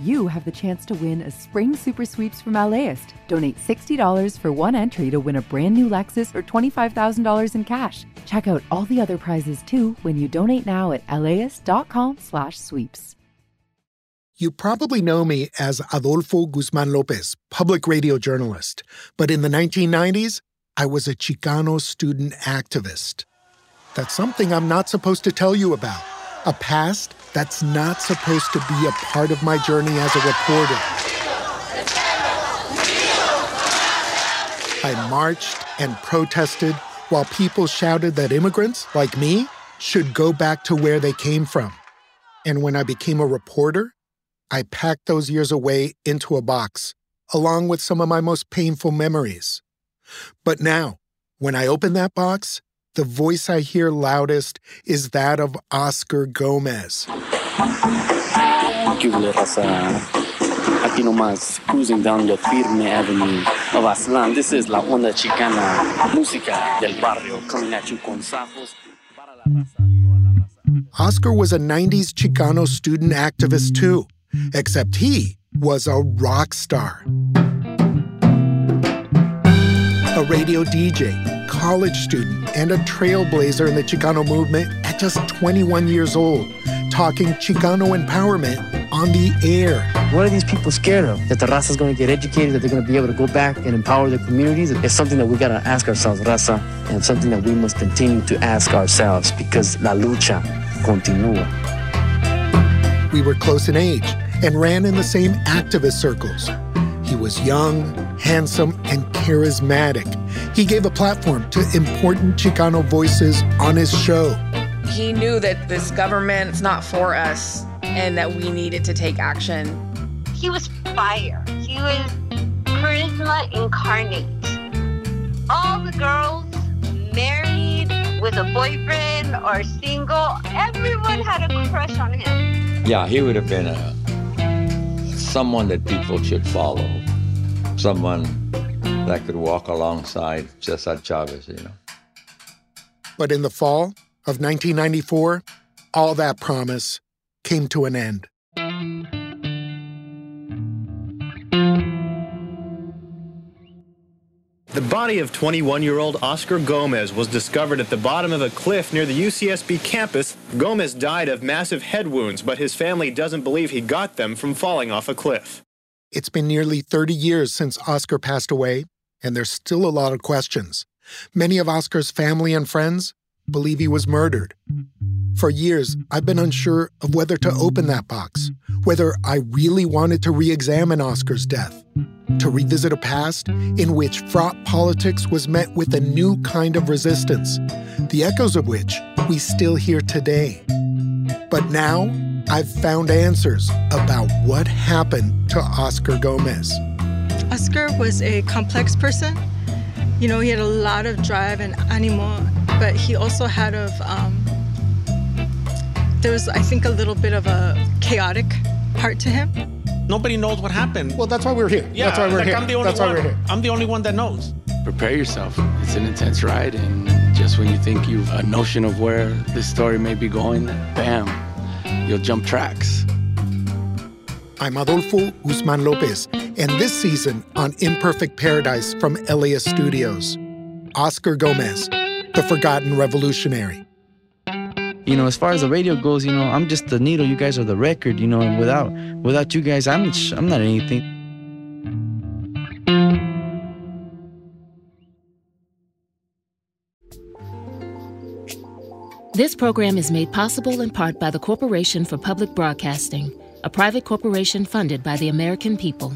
you have the chance to win a spring super sweeps from LAist. Donate $60 for one entry to win a brand new Lexus or $25,000 in cash. Check out all the other prizes too when you donate now at laist.com/sweeps. You probably know me as Adolfo Guzman Lopez, public radio journalist. But in the 1990s, I was a Chicano student activist. That's something I'm not supposed to tell you about. A past that's not supposed to be a part of my journey as a reporter. I marched and protested while people shouted that immigrants, like me, should go back to where they came from. And when I became a reporter, I packed those years away into a box, along with some of my most painful memories. But now, when I open that box, the voice I hear loudest is that of Oscar Gomez. Aquí nomás, cruising down the Firme Avenue of Aztlán. This is La Onda Chicana, música del barrio, coming at you con safos. Oscar was a 90s Chicano student activist too, except he was a rock star. A radio DJ, college student, and a trailblazer in the Chicano movement at just 21 years old, talking Chicano empowerment on the air. What are these people scared of? That the raza is going to get educated, that they're going to be able to go back and empower their communities? It's something that we got to ask ourselves, raza, and something that we must continue to ask ourselves because la lucha continúa. We were close in age and ran in the same activist circles. He was young, handsome, and charismatic. He gave a platform to important Chicano voices on his show. He knew that this government's not for us and that we needed to take action. He was fire. He was charisma incarnate. All the girls married with a boyfriend or single, everyone had a crush on him. Yeah, he would have been a someone that people should follow. Someone that could walk alongside Cesar Chavez, you know. But in the fall of 1994, all that promise came to an end. The body of 21 year old Oscar Gomez was discovered at the bottom of a cliff near the UCSB campus. Gomez died of massive head wounds, but his family doesn't believe he got them from falling off a cliff. It's been nearly 30 years since Oscar passed away, and there's still a lot of questions. Many of Oscar's family and friends believe he was murdered. For years, I've been unsure of whether to open that box, whether I really wanted to re examine Oscar's death, to revisit a past in which fraught politics was met with a new kind of resistance, the echoes of which we still hear today. But now, I've found answers about what happened to Oscar Gomez. Oscar was a complex person. You know, he had a lot of drive and animo, but he also had of um, there was, I think, a little bit of a chaotic part to him. Nobody knows what happened. Well, that's why we're here. Yeah, that's why we're like here. I'm the only that's one. why we're here. I'm the only one that knows. Prepare yourself. It's an intense ride, and just when you think you've a notion of where this story may be going, bam, you'll jump tracks. I'm Adolfo Guzman Lopez, and this season on Imperfect Paradise from LAist Studios, Oscar Gomez, the forgotten revolutionary. You know, as far as the radio goes, you know, I'm just the needle. You guys are the record. You know, and without without you guys, I'm I'm not anything. This program is made possible in part by the Corporation for Public Broadcasting, a private corporation funded by the American people.